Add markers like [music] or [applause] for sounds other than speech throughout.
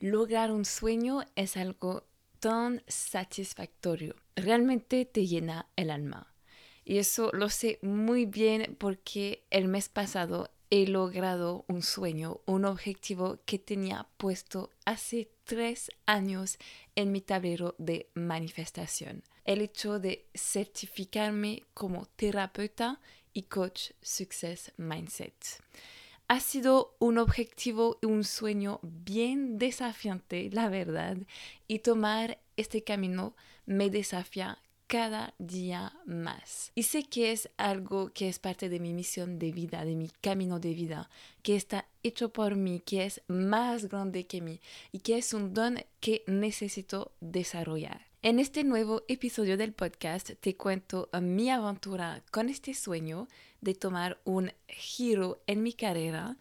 lograr un sueño es algo tan satisfactorio. Realmente te llena el alma. Y eso lo sé muy bien porque el mes pasado he logrado un sueño, un objetivo que tenía puesto hace tres años en mi tablero de manifestación. El hecho de certificarme como terapeuta y coach Success Mindset. Ha sido un objetivo y un sueño bien desafiante, la verdad, y tomar este camino me desafía cada día más. Y sé que es algo que es parte de mi misión de vida, de mi camino de vida, que está hecho por mí, que es más grande que mí y que es un don que necesito desarrollar. En este nuevo episodio del podcast te cuento mi aventura con este sueño de tomar un giro en mi carrera,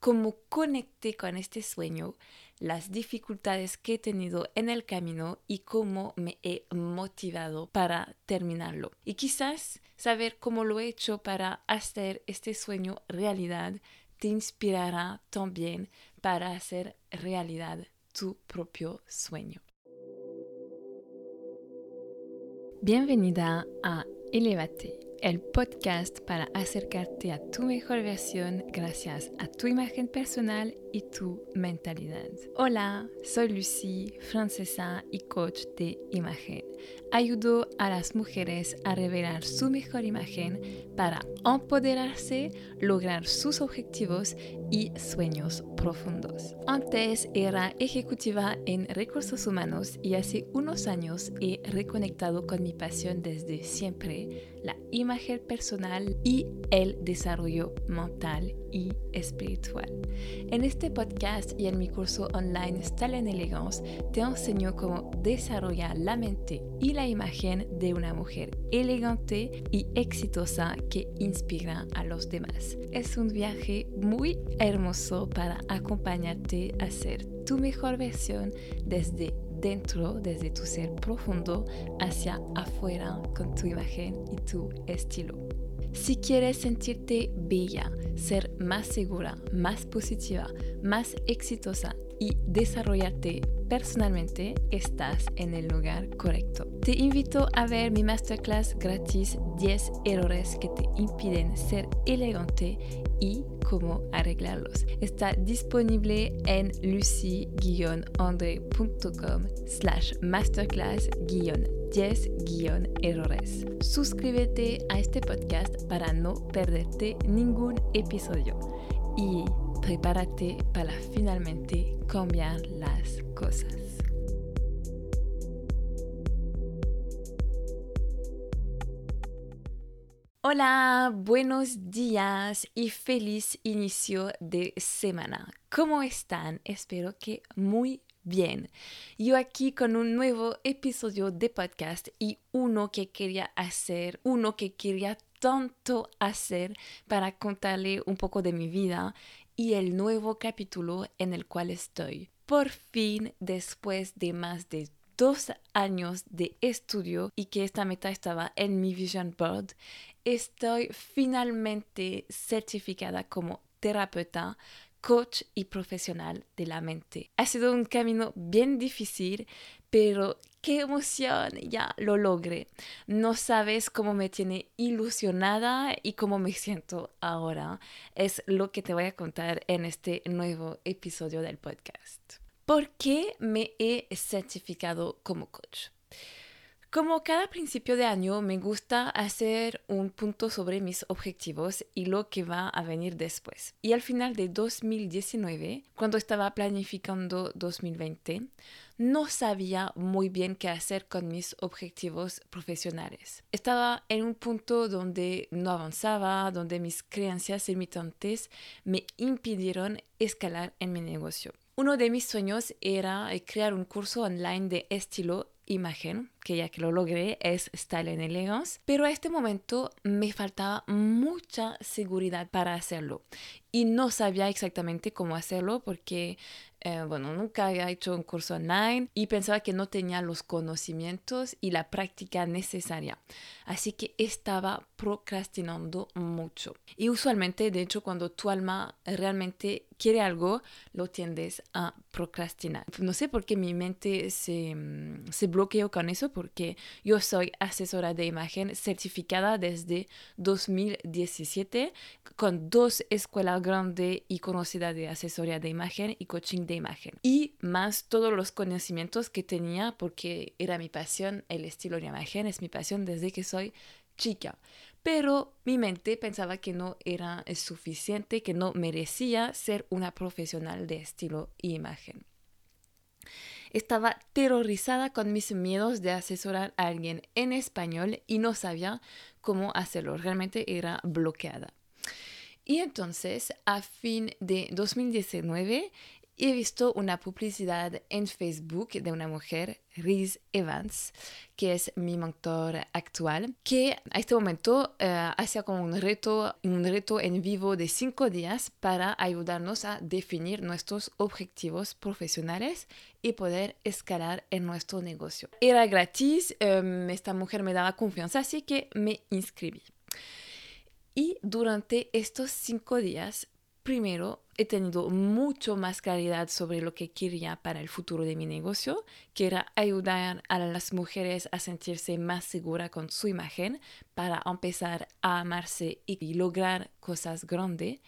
cómo conecté con este sueño, las dificultades que he tenido en el camino y cómo me he motivado para terminarlo. Y quizás saber cómo lo he hecho para hacer este sueño realidad te inspirará también para hacer realidad tu propio sueño. Bienvenida a Elevate el podcast para acercarte a tu mejor versión gracias a tu imagen personal tu mentalidad. Hola, soy Lucy, francesa y coach de imagen. Ayudo a las mujeres a revelar su mejor imagen para empoderarse, lograr sus objetivos y sueños profundos. Antes era ejecutiva en recursos humanos y hace unos años he reconectado con mi pasión desde siempre, la imagen personal y el desarrollo mental y espiritual. En este podcast y en mi curso online Style en Elegance te enseño cómo desarrollar la mente y la imagen de una mujer elegante y exitosa que inspira a los demás. Es un viaje muy hermoso para acompañarte a ser tu mejor versión desde dentro, desde tu ser profundo, hacia afuera con tu imagen y tu estilo. Si quieres sentirte bella, ser más segura, más positiva, más exitosa y desarrollarte personalmente, estás en el lugar correcto. Te invito a ver mi masterclass gratis 10 errores que te impiden ser elegante y cómo arreglarlos. Está disponible en lucy-andre.com slash masterclass-10-errores. Suscríbete a este podcast para no perderte ningún episodio y prepárate para finalmente cambiar las cosas. Hola, buenos días y feliz inicio de semana. ¿Cómo están? Espero que muy bien. Yo aquí con un nuevo episodio de podcast y uno que quería hacer, uno que quería tanto hacer para contarle un poco de mi vida y el nuevo capítulo en el cual estoy. Por fin, después de más de dos años de estudio y que esta meta estaba en mi Vision Board, estoy finalmente certificada como terapeuta, coach y profesional de la mente. Ha sido un camino bien difícil, pero qué emoción, ya lo logré. No sabes cómo me tiene ilusionada y cómo me siento ahora. Es lo que te voy a contar en este nuevo episodio del podcast. ¿Por qué me he certificado como coach? Como cada principio de año me gusta hacer un punto sobre mis objetivos y lo que va a venir después. Y al final de 2019, cuando estaba planificando 2020, no sabía muy bien qué hacer con mis objetivos profesionales. Estaba en un punto donde no avanzaba, donde mis creencias limitantes me impidieron escalar en mi negocio. Uno de mis sueños era crear un curso online de estilo imagen, que ya que lo logré es Style en Elegance, pero a este momento me faltaba mucha seguridad para hacerlo. Y no sabía exactamente cómo hacerlo porque eh, bueno, nunca había hecho un curso online y pensaba que no tenía los conocimientos y la práctica necesaria. Así que estaba procrastinando mucho. Y usualmente, de hecho, cuando tu alma realmente quiere algo, lo tiendes a procrastinar. No sé por qué mi mente se, mm, se bloqueó con eso, porque yo soy asesora de imagen certificada desde 2017 con dos escuelas grandes y conocidas de asesoría de imagen y coaching de imagen. Y más todos los conocimientos que tenía porque era mi pasión, el estilo de imagen es mi pasión desde que soy chica pero mi mente pensaba que no era suficiente, que no merecía ser una profesional de estilo y imagen. Estaba terrorizada con mis miedos de asesorar a alguien en español y no sabía cómo hacerlo. Realmente era bloqueada. Y entonces, a fin de 2019, he visto una publicidad en Facebook de una mujer, Riz Evans, que es mi mentor actual, que a este momento hacía como un reto, un reto en vivo de cinco días para ayudarnos a definir nuestros objetivos profesionales y poder escalar en nuestro negocio. Era gratis, um, esta mujer me daba confianza, así que me inscribí. Y durante estos cinco días primero, he tenido mucho más claridad sobre lo que quería para el futuro de mi negocio, que era ayudar a las mujeres a sentirse más seguras con su imagen para empezar a amarse y lograr cosas grandes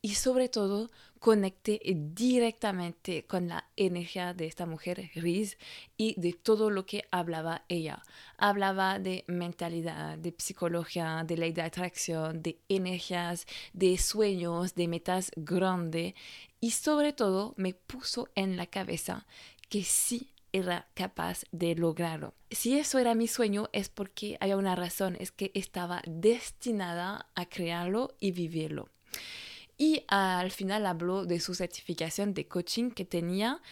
y sobre todo conecté directamente con la energía de esta mujer, Riz, y de todo lo que hablaba ella. Hablaba de mentalidad, de psicología, de ley de atracción, de energías, de sueños, de metas grandes y sobre todo me puso en la cabeza que sí era capaz de lograrlo. Si eso era mi sueño es porque había una razón, es que estaba destinada a crearlo y vivirlo. Y al final habló de su certificación de coaching que tenía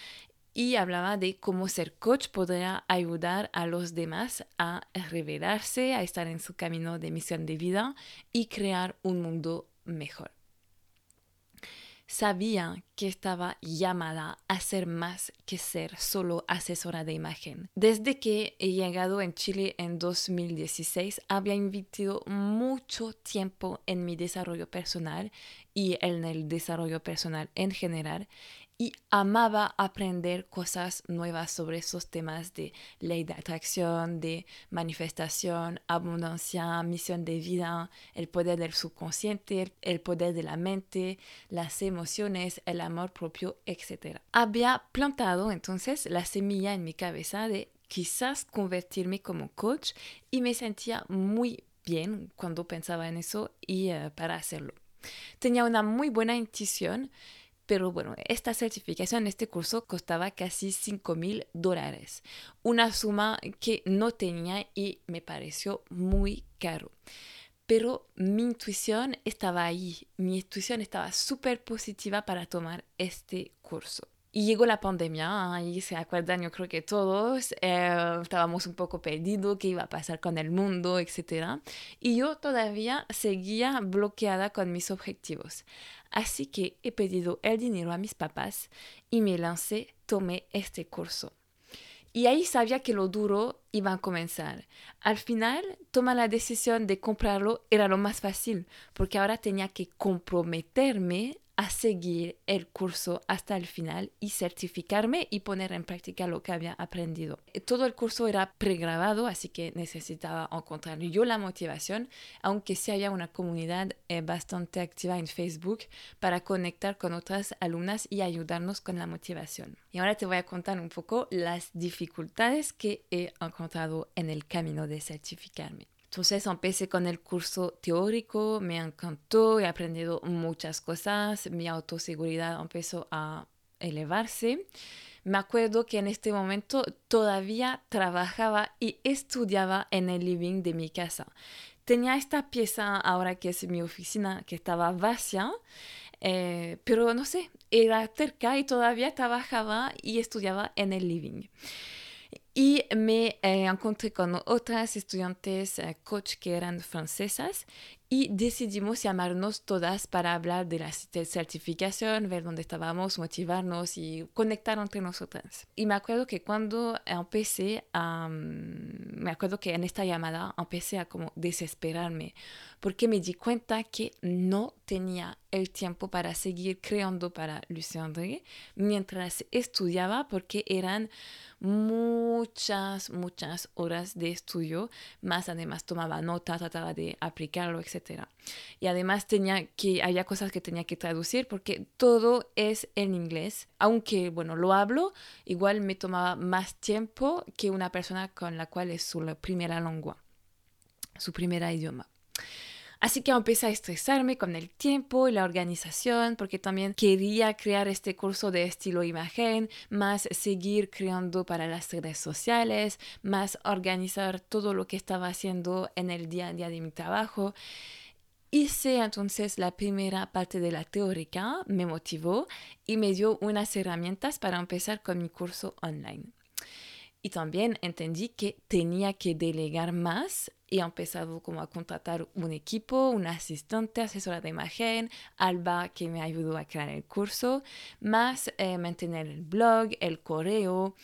y hablaba de cómo ser coach podría ayudar a los demás a revelarse, a estar en su camino de misión de vida y crear un mundo mejor sabía que estaba llamada a ser más que ser solo asesora de imagen. Desde que he llegado en Chile en 2016, había invertido mucho tiempo en mi desarrollo personal y en el desarrollo personal en general y amaba aprender cosas nuevas sobre esos temas de ley de atracción, de manifestación, abundancia, misión de vida, el poder del subconsciente, el poder de la mente, las emociones, el amor propio, etc. Había plantado entonces la semilla en mi cabeza de quizás convertirme como coach y me sentía muy bien cuando pensaba en eso y eh, para hacerlo. Tenía una muy buena intuición pero bueno, esta certificación, este curso costaba casi 5 mil dólares, una suma que no tenía y me pareció muy caro. Pero mi intuición estaba ahí, mi intuición estaba súper positiva para tomar este curso. Y llegó la pandemia y se acuerdan, yo creo que todos eh, estábamos un poco perdidos, qué iba a pasar con el mundo, etc. Y yo todavía seguía bloqueada con mis objetivos. Así que he pedido el dinero a mis papás y me lancé, tomé este curso. Y ahí sabía que lo duro iba a comenzar. Al final, tomar la decisión de comprarlo era lo más fácil, porque ahora tenía que comprometerme a seguir el curso hasta el final y certificarme y poner en práctica lo que había aprendido. Todo el curso era pregrabado, así que necesitaba encontrar yo la motivación, aunque sí haya una comunidad eh, bastante activa en Facebook para conectar con otras alumnas y ayudarnos con la motivación. Y ahora te voy a contar un poco las dificultades que he encontrado en el camino de certificarme. Entonces empecé con el curso teórico, me encantó, he aprendido muchas cosas, mi autoseguridad empezó a elevarse. Me acuerdo que en este momento todavía trabajaba y estudiaba en el living de mi casa. Tenía esta pieza ahora que es mi oficina que estaba vacía, eh, pero no sé, era cerca y todavía trabajaba y estudiaba en el living. Y me eh, encontré con otras estudiantes eh, coach que eran francesas y decidimos llamarnos todas para hablar de la certificación, ver dónde estábamos, motivarnos y conectar entre nosotras. Y me acuerdo que cuando empecé a... me acuerdo que en esta llamada empecé a como desesperarme porque me di cuenta que no tenía el tiempo para seguir creando para Lucien André mientras estudiaba porque eran muchas, muchas horas de estudio, más además tomaba nota, trataba de aplicarlo, etc. Y además tenía que, había cosas que tenía que traducir porque todo es en inglés, aunque, bueno, lo hablo, igual me tomaba más tiempo que una persona con la cual es su primera lengua, su primera idioma. Así que empecé a estresarme con el tiempo y la organización porque también quería crear este curso de estilo imagen, más seguir creando para las redes sociales, más organizar todo lo que estaba haciendo en el día a día de mi trabajo. Hice entonces la primera parte de la teórica, me motivó y me dio unas herramientas para empezar con mi curso online. Y también entendí que tenía que delegar más y he empezado como a contratar un equipo, una asistente, asesora de imagen, Alba que me ayudó a crear el curso, más eh, mantener el blog, el correo,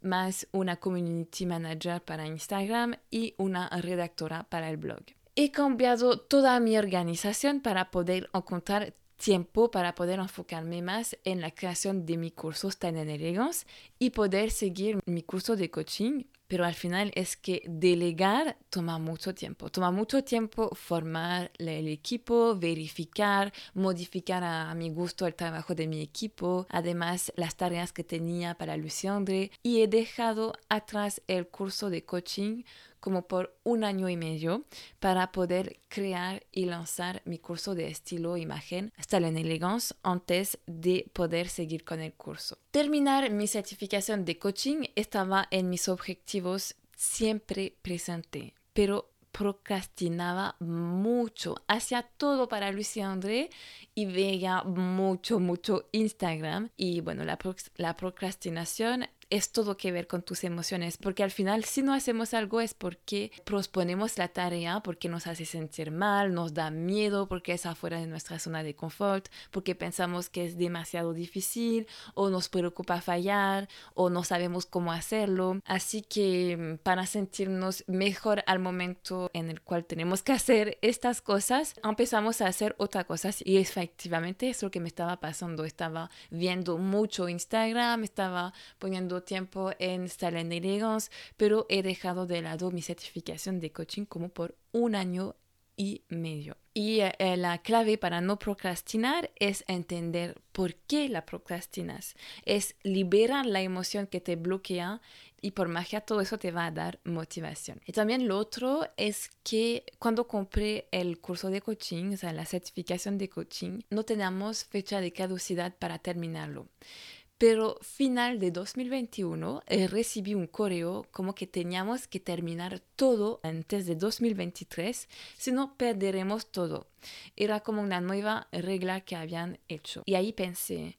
más una community manager para Instagram y una redactora para el blog. He cambiado toda mi organización para poder encontrar tiempo para poder enfocarme más en la creación de mi curso Stand en Elegance y poder seguir mi curso de coaching pero al final es que delegar toma mucho tiempo. Toma mucho tiempo formar el equipo, verificar, modificar a, mi gusto el trabajo de mi equipo, además las tareas que tenía para Luciandre y he dejado atrás el curso de coaching como por un año y medio para poder crear y lanzar mi curso de estilo imagen hasta la Elegance antes de poder seguir con el curso. Terminar mi certificación de coaching estaba en mis objetivos siempre presente, pero procrastinaba mucho, hacía todo para Lucia André y veía mucho, mucho Instagram. Y bueno, la, la procrastinación es todo que ver con tus emociones, porque al final si no hacemos algo es porque posponemos la tarea, porque nos hace sentir mal, nos da miedo, porque es afuera de nuestra zona de confort, porque pensamos que es demasiado difícil o nos preocupa fallar o no sabemos cómo hacerlo. Así que mm, para sentirnos mejor al momento en el cual tenemos que hacer estas cosas, empezamos a hacer otras cosas y efectivamente es lo que me estaba pasando. Estaba viendo mucho Instagram, estaba poniendo tiempo en Stalin Elegance, pero he dejado de lado mi certificación de coaching como por un año y medio. Y eh, la clave para no procrastinar es entender por qué la procrastinas. Es liberar la emoción que te bloquea y por magia todo eso te va a dar motivación. Y también lo otro es que cuando compré el curso de coaching, o sea, la certificación de coaching, no teníamos fecha de caducidad para terminarlo. Pero final de 2021 eh, recibí un correo como que teníamos que terminar todo antes de 2023, si no perderemos todo. Era como una nueva regla que habían hecho. Y ahí pensé,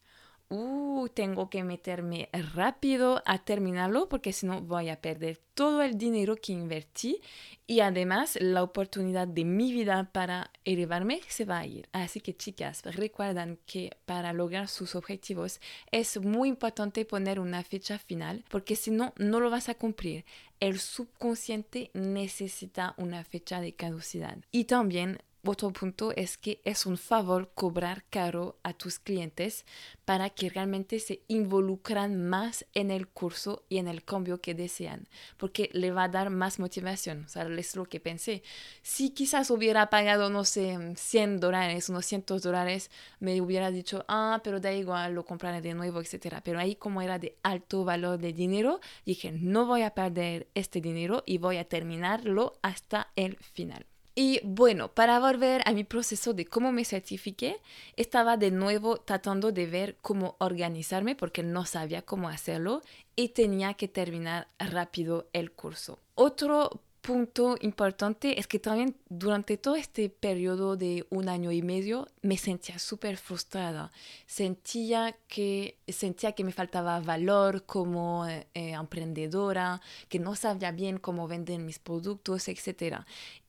uh, tengo que meterme rápido a terminarlo porque si no voy a perder todo el dinero que invertí y además la oportunidad de mi vida para elevarme se va a ir. Así que chicas, recuerdan que para lograr sus objetivos es muy importante poner una fecha final porque si no, no lo vas a cumplir. El subconsciente necesita una fecha de caducidad. Y también otro punto es que es un favor cobrar caro a tus clientes para que realmente se involucran más en el curso y en el cambio que desean, porque le va a dar más motivación. O sea, es lo que pensé. Si quizás hubiera pagado, no sé, 100 dólares, unos 100 dólares, me hubiera dicho, ah, pero da igual, lo compraré de nuevo, etc. Pero ahí como era de alto valor de dinero, dije, no voy a perder este dinero y voy a terminarlo hasta el final. Y bueno, para volver a mi proceso de cómo me certifiqué, estaba de nuevo tratando de ver cómo organizarme porque no sabía cómo hacerlo y tenía que terminar rápido el curso. Otro punto importante es que también durante todo este periodo de un año y medio me sentía súper frustrada. Sentía que, sentía que me faltaba valor como eh, emprendedora, que no sabía bien cómo vender mis productos, etc.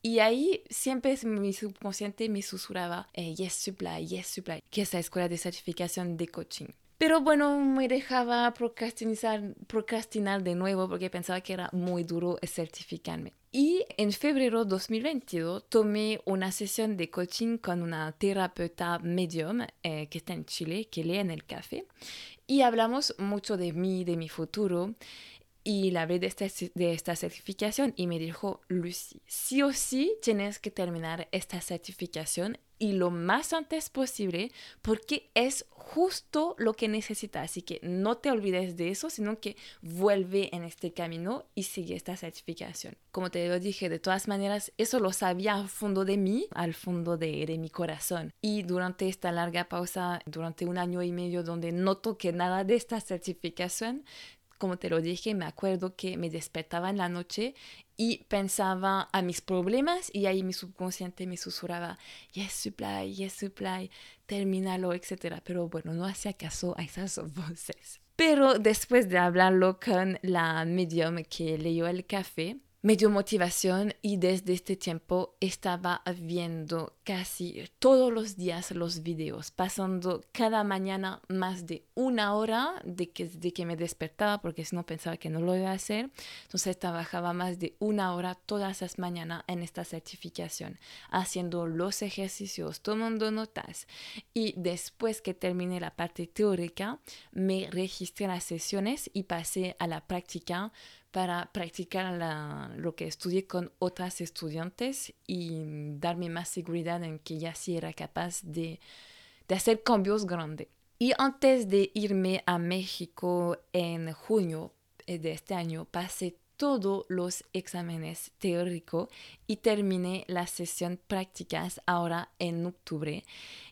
Y ahí siempre mi subconsciente me susurraba, eh, yes supply, yes supply, que es la escuela de certificación de coaching. Pero bueno, me dejaba procrastinar, procrastinar de nuevo porque pensaba que era muy duro certificarme. Y en febrero 2022 tomé una sesión de coaching con una terapeuta medium eh, que está en Chile, que lee en el café. Y hablamos mucho de mí, de mi futuro y la hablé de esta, de esta certificación y me dijo, Lucy, sí o sí tienes que terminar esta certificación y lo más antes posible porque es justo lo que necesitas. Así que no te olvides de eso, sino que vuelve en este camino y sigue esta certificación. Como te lo dije, de todas maneras, eso lo sabía al fondo de mí, al fondo de, de mi corazón. Y durante esta larga pausa, durante un año y medio donde no toqué nada de esta certificación, como te lo dije, me acuerdo que me despertaba en la noche y pensaba a mis problemas y ahí mi subconsciente me susurraba, yes, supply, yes, supply, termínalo, etc. Pero bueno, no hacía caso a esas [laughs] voces. Pero después de hablarlo con la medium que leyó el café, me dio motivación y desde este tiempo estaba viendo casi todos los días los videos, pasando cada mañana más de una hora de que, de que me despertaba, porque si no pensaba que no lo iba a hacer. Entonces trabajaba más de una hora todas las mañanas en esta certificación, haciendo los ejercicios, tomando notas. Y después que terminé la parte teórica, me registré las sesiones y pasé a la práctica para practicar lo que estudié con otras estudiantes y darme más seguridad en que ya sí era capaz de, hacer cambios grandes. Y antes de irme a México en junio eh, de este año, pasé todos los exámenes teóricos y terminé las sesión prácticas ahora en octubre.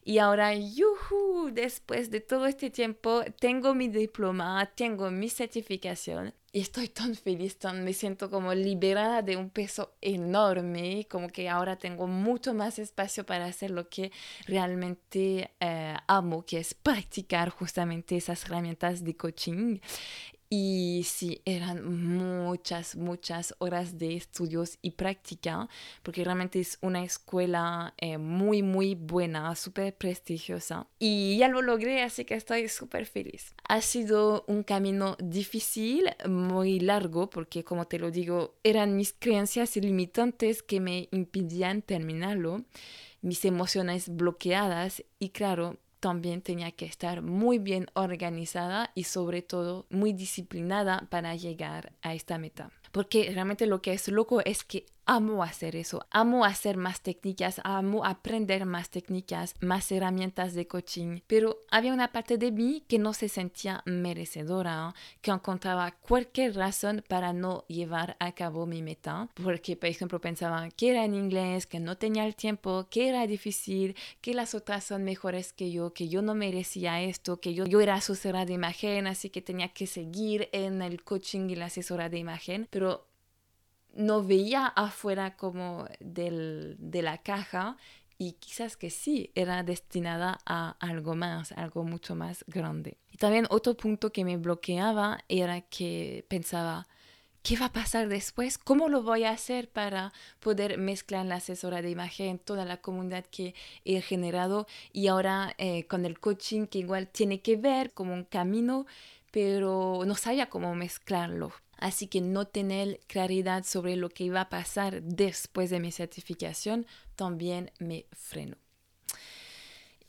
Y ahora, yuhu, después de todo este tiempo, tengo mi diploma, tengo mi certificación y estoy tan feliz, tan, me siento como liberada de un peso enorme, como que ahora tengo mucho más espacio para hacer lo que realmente eh, amo, que es practicar justamente esas herramientas de coaching. Y sí, eran muchas, muchas horas de estudios y práctica, porque realmente es una escuela eh, muy, muy buena, súper prestigiosa. Y ya lo logré, así que estoy súper feliz. Ha sido un camino difícil, muy largo, porque como te lo digo, eran mis creencias limitantes que me impidían terminarlo, mis emociones bloqueadas y claro, también tenía que estar muy bien organizada y sobre todo muy disciplinada para llegar a esta meta. Porque realmente lo que es loco es que amo hacer eso, amo hacer más técnicas, amo aprender más técnicas, más herramientas de coaching, pero había una parte de mí que no se sentía merecedora, que encontraba cualquier razón para no llevar a cabo mi meta, porque por ejemplo pensaba que era en inglés, que no tenía el tiempo, que era difícil, que las otras son mejores que yo, que yo no merecía esto, que yo, yo era asesora de imagen, así que tenía que seguir en el coaching y la asesora de imagen, pero no veía afuera como del, de la caja y quizás que sí era destinada a algo más, algo mucho más grande. Y también otro punto que me bloqueaba era que pensaba, ¿qué va a pasar después? ¿Cómo lo voy a hacer para poder mezclar la asesora de imagen, toda la comunidad que he generado y ahora eh, con el coaching que igual tiene que ver como un camino, pero no sabía cómo mezclarlo. Así que no tener claridad sobre lo que iba a pasar después de mi certificación también me frenó.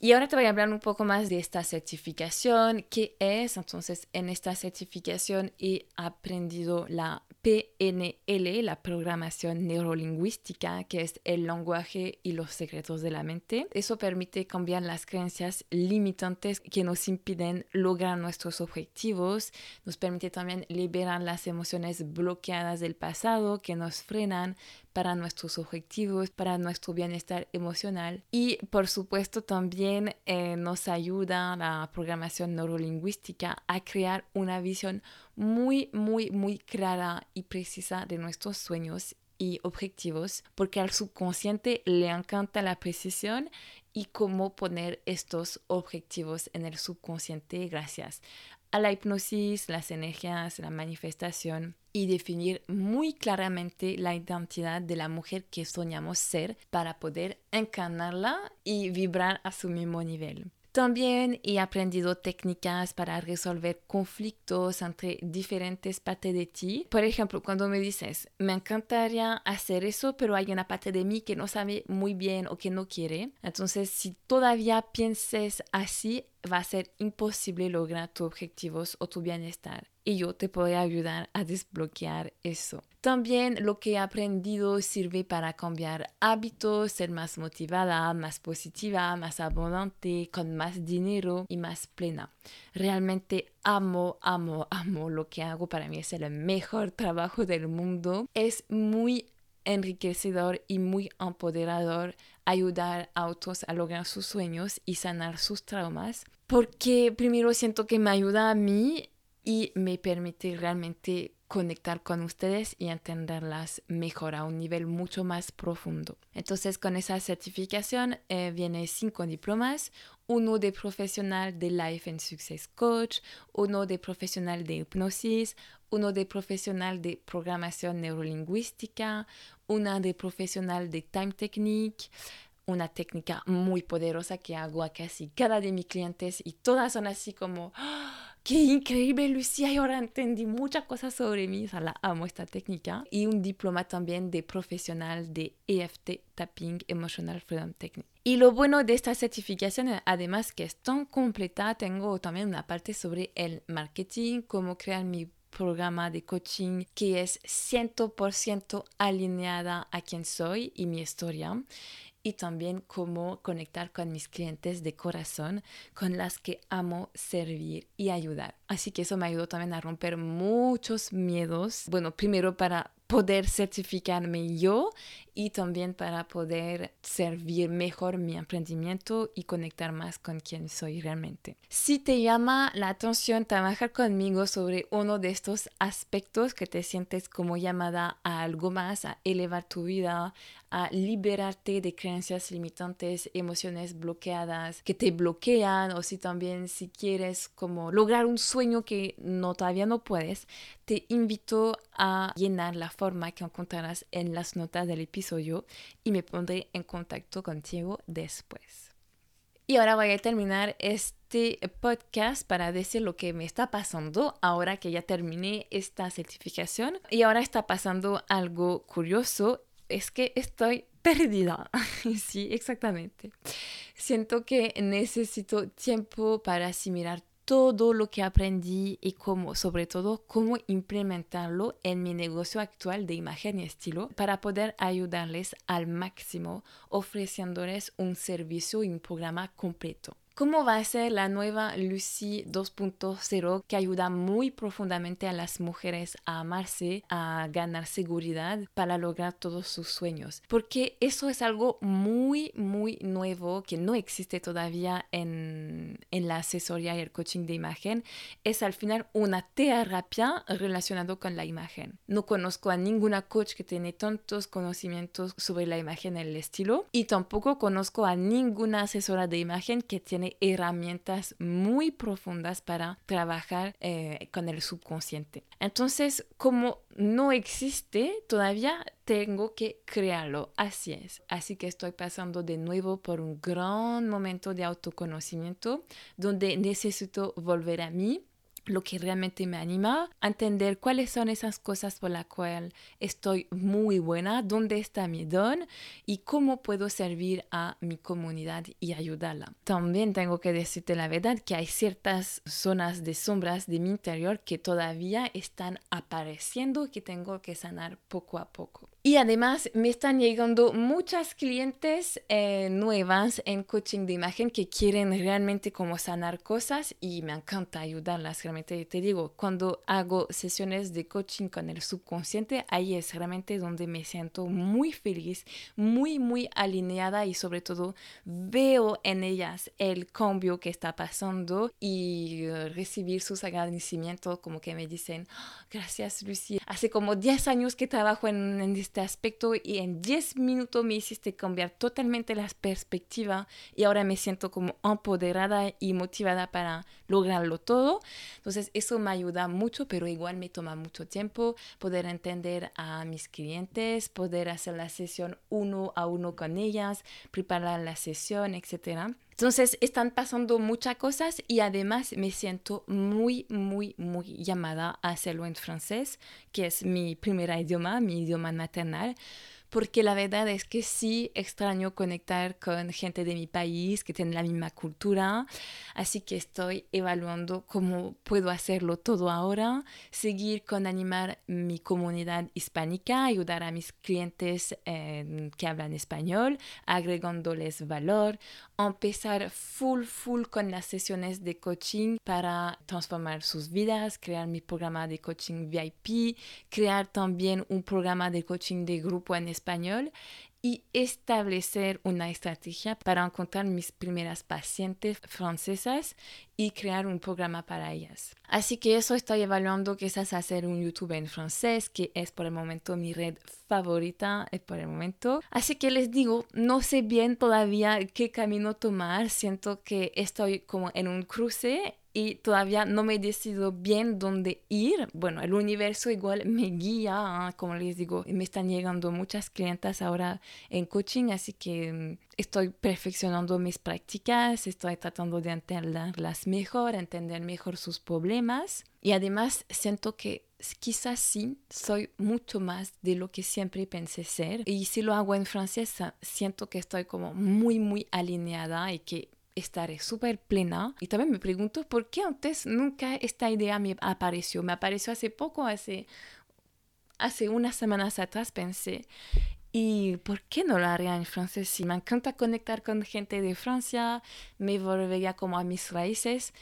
Y ahora te voy a hablar un poco más de esta certificación, qué es. Entonces, en esta certificación he aprendido la PNL, la programación neurolingüística, que es el lenguaje y los secretos de la mente. Eso permite cambiar las creencias limitantes que nos impiden lograr nuestros objetivos. Nos permite también liberar las emociones bloqueadas del pasado que nos frenan para nuestros objetivos, para nuestro bienestar emocional. Y por supuesto también eh, nos ayuda la programación neurolingüística a crear una visión muy, muy, muy clara y precisa de nuestros sueños y objetivos, porque al subconsciente le encanta la precisión y cómo poner estos objetivos en el subconsciente gracias a la hipnosis, las energías, la manifestación y definir muy claramente la identidad de la mujer que soñamos ser para poder encarnarla y vibrar a su mismo nivel. También he aprendido técnicas para resolver conflictos entre diferentes partes de ti. Por ejemplo, cuando me dices, me encantaría hacer eso, pero hay una parte de mí que no sabe muy bien o que no quiere. Entonces, si todavía pienses así, va a ser imposible lograr tus objetivos o tu bienestar. Y yo te puedo ayudar a desbloquear eso. También lo que he aprendido sirve para cambiar hábitos, ser más motivada, más positiva, más abundante, con más dinero y más plena. Realmente amo, amo, [laughs] amo lo que hago. Para mí es el mejor trabajo del mundo. Es muy enriquecedor y muy empoderador ayudar a otros a lograr sus sueños y sanar sus traumas, porque primero siento que me ayuda a mí y me permite realmente conectar con ustedes y entenderlas mejor a un nivel mucho más profundo. Entonces con esa certificación eh, viene cinco diplomas, uno de profesional de Life and Success Coach, uno de profesional de hipnosis, uno de profesional de programación neurolingüística, una de profesional de Time Technique, una técnica muy poderosa que hago a casi cada de mis clientes y todas son así como... ¡Ah! Qué increíble Lucía, y ahora entendí muchas cosas sobre mí, o sea, la amo esta técnica. Y un diploma también de profesional de EFT Tapping Emotional Freedom Technique. Y lo bueno de esta certificación, además que es tan completa, tengo también una parte sobre el marketing, cómo crear mi programa de coaching que es 100% alineada a quien soy y mi historia y también cómo conectar con mis clientes de corazón con las que amo servir y ayudar. Así que eso me ayudó también a romper muchos miedos. Bueno, primero para poder certificarme yo y también para poder servir mejor mi emprendimiento y conectar más con quien soy realmente. Si te llama la atención trabajar conmigo sobre uno de estos aspectos que te sientes como llamada a algo más, a elevar tu vida, a liberarte de creencias limitantes, emociones bloqueadas que te bloquean o si también si quieres como lograr un sueño que no todavía no puedes, te invito a llenar la forma que encontrarás en las notas del episodio y me pondré en contacto contigo después. Y ahora voy a terminar este podcast para decir lo que me está pasando ahora que ya terminé esta certificación. Y ahora está pasando algo curioso es que estoy perdida. [laughs] sí, exactamente. Siento que necesito tiempo para asimilar todo lo que aprendí y sobre todo, cómo implementarlo en mi negocio actual de imagen y estilo para poder ayudarles al máximo ofreciéndoles un servicio y un programa completo cómo va a ser la nueva Lucy 2.0 que ayuda muy profundamente a las mujeres a amarse, a ganar seguridad para lograr todos sus sueños. Porque eso es algo muy, muy nuevo que no existe todavía en, en la asesoría y el coaching de imagen. Es al final una terapia relacionada con la imagen. No conozco a ninguna coach que tiene tantos conocimientos sobre la imagen y el estilo y tampoco conozco a ninguna asesora de imagen que tiene herramientas muy profundas para trabajar eh, con el subconsciente. Entonces, como no existe todavía, tengo que crearlo. Así es. Así que estoy pasando de nuevo por un gran momento de autoconocimiento donde necesito volver a mí lo que realmente me anima, a entender cuáles son esas cosas por las cuales estoy muy buena, dónde está mi don y cómo puedo servir a mi comunidad y ayudarla. También tengo que decirte la verdad que hay ciertas zonas de sombras de mi interior que todavía están apareciendo que tengo que sanar poco a poco. Y además me están llegando muchas clientes eh, nuevas en coaching de imagen que quieren realmente como sanar cosas y me encanta ayudarlas. Realmente te digo, cuando hago sesiones de coaching con el subconsciente, ahí es realmente donde me siento muy feliz, muy, muy alineada y sobre todo veo en ellas el cambio que está pasando y eh, recibir sus agradecimientos como que me dicen, ah, gracias Lucy, hace como 10 años que trabajo en, en este aspecto y en 10 minutos me hiciste cambiar totalmente la perspectiva y ahora me siento como empoderada y motivada para lograrlo todo. Entonces eso me ayuda mucho, pero igual me toma mucho tiempo poder entender a mis clientes, poder hacer la sesión uno a uno con ellas, preparar la sesión, etcétera. Entonces están pasando muchas cosas y además me siento muy, muy, muy llamada a hacerlo en francés, que es mi primer idioma, mi idioma maternal porque la verdad es que sí extraño conectar con gente de mi país que tiene la misma cultura, así que estoy evaluando cómo puedo hacerlo todo ahora, seguir con animar mi comunidad hispánica, ayudar a mis clientes eh, que hablan español, agregándoles valor, empezar full, full con las sesiones de coaching para transformar sus vidas, crear mi programa de coaching VIP, crear también un programa de coaching de grupo en español y establecer una estrategia para encontrar mis primeras pacientes francesas y crear un programa para ellas. Así que eso estoy evaluando quizás hacer un YouTube en francés, que es por el momento mi red favorita eh, por el momento. Así que les digo, no sé bien todavía qué camino tomar, siento que estoy como en un cruce y todavía no me he decidido bien dónde ir. Bueno, el universo igual me guía, ¿ah? como les digo, me están llegando muchas clientas ahora en coaching, así que mm, estoy perfeccionando mis prácticas, estoy tratando de entenderlas mejor, entender mejor sus problemas y además siento que quizás sí soy mucho más de lo que siempre pensé ser y si lo hago en francés siento que estoy como muy muy alineada y que estaré súper plena. Y también me pregunto por qué antes nunca esta idea me apareció. Me apareció hace poco, hace, hace unas semanas atrás pensé, ¿y por qué no lo haría en francés? Si me encanta conectar con gente de Francia, me volvería como a mis raíces.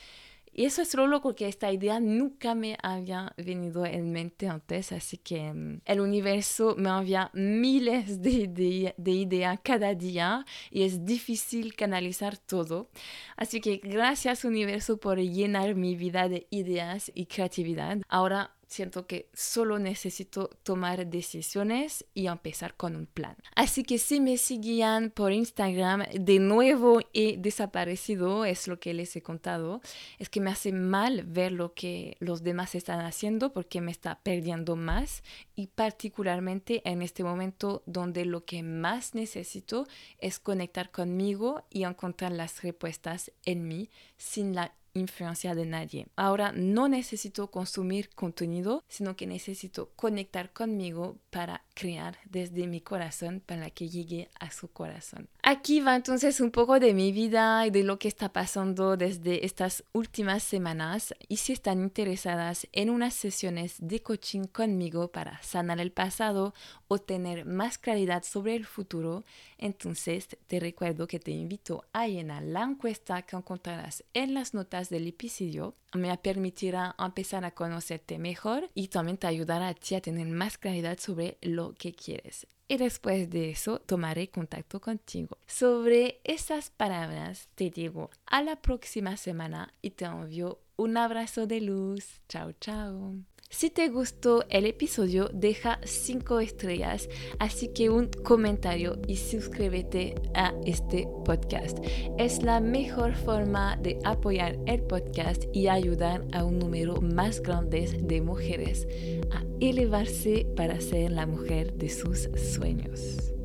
Y eso es lo loco que esta idea nunca me había venido en mente antes, así que mm, el universo me envía miles de, de, de, ideas cada día y es difícil canalizar todo. Así que gracias universo por llenar mi vida de ideas y creatividad. Ahora siento que solo necesito tomar decisiones y empezar con un plan. Así que si me seguían por Instagram, de nuevo he desaparecido, es lo que les he contado. Es que me hace mal ver lo que los demás están haciendo porque me está perdiendo más y particularmente en este momento donde lo que más necesito es conectar conmigo y encontrar las respuestas en mí sin la influencia de nadie. Ahora no necesito consumir contenido, sino que necesito conectar conmigo para crear desde mi corazón para que llegue a su corazón. Aquí va entonces un poco de mi vida y de lo que está pasando desde estas últimas semanas y si están interesadas en unas sesiones de coaching conmigo para sanar el pasado o tener más claridad sobre el futuro, entonces te recuerdo que te invito a llenar la encuesta que encontrarás en las notas del episodio. Me permitirá empezar a conocerte mejor y también te ayudará a ti a tener más claridad sobre lo que quieres. Y después de eso tomaré contacto contigo. Sobre esas palabras te digo a la próxima semana y te envío un abrazo de luz. Chao, chao. Si te gustó el episodio, deja 5 estrellas, así que un comentario y suscríbete a este podcast. Es la mejor forma de apoyar el podcast y ayudar a un número más grande de mujeres a elevarse para ser la mujer de sus sueños.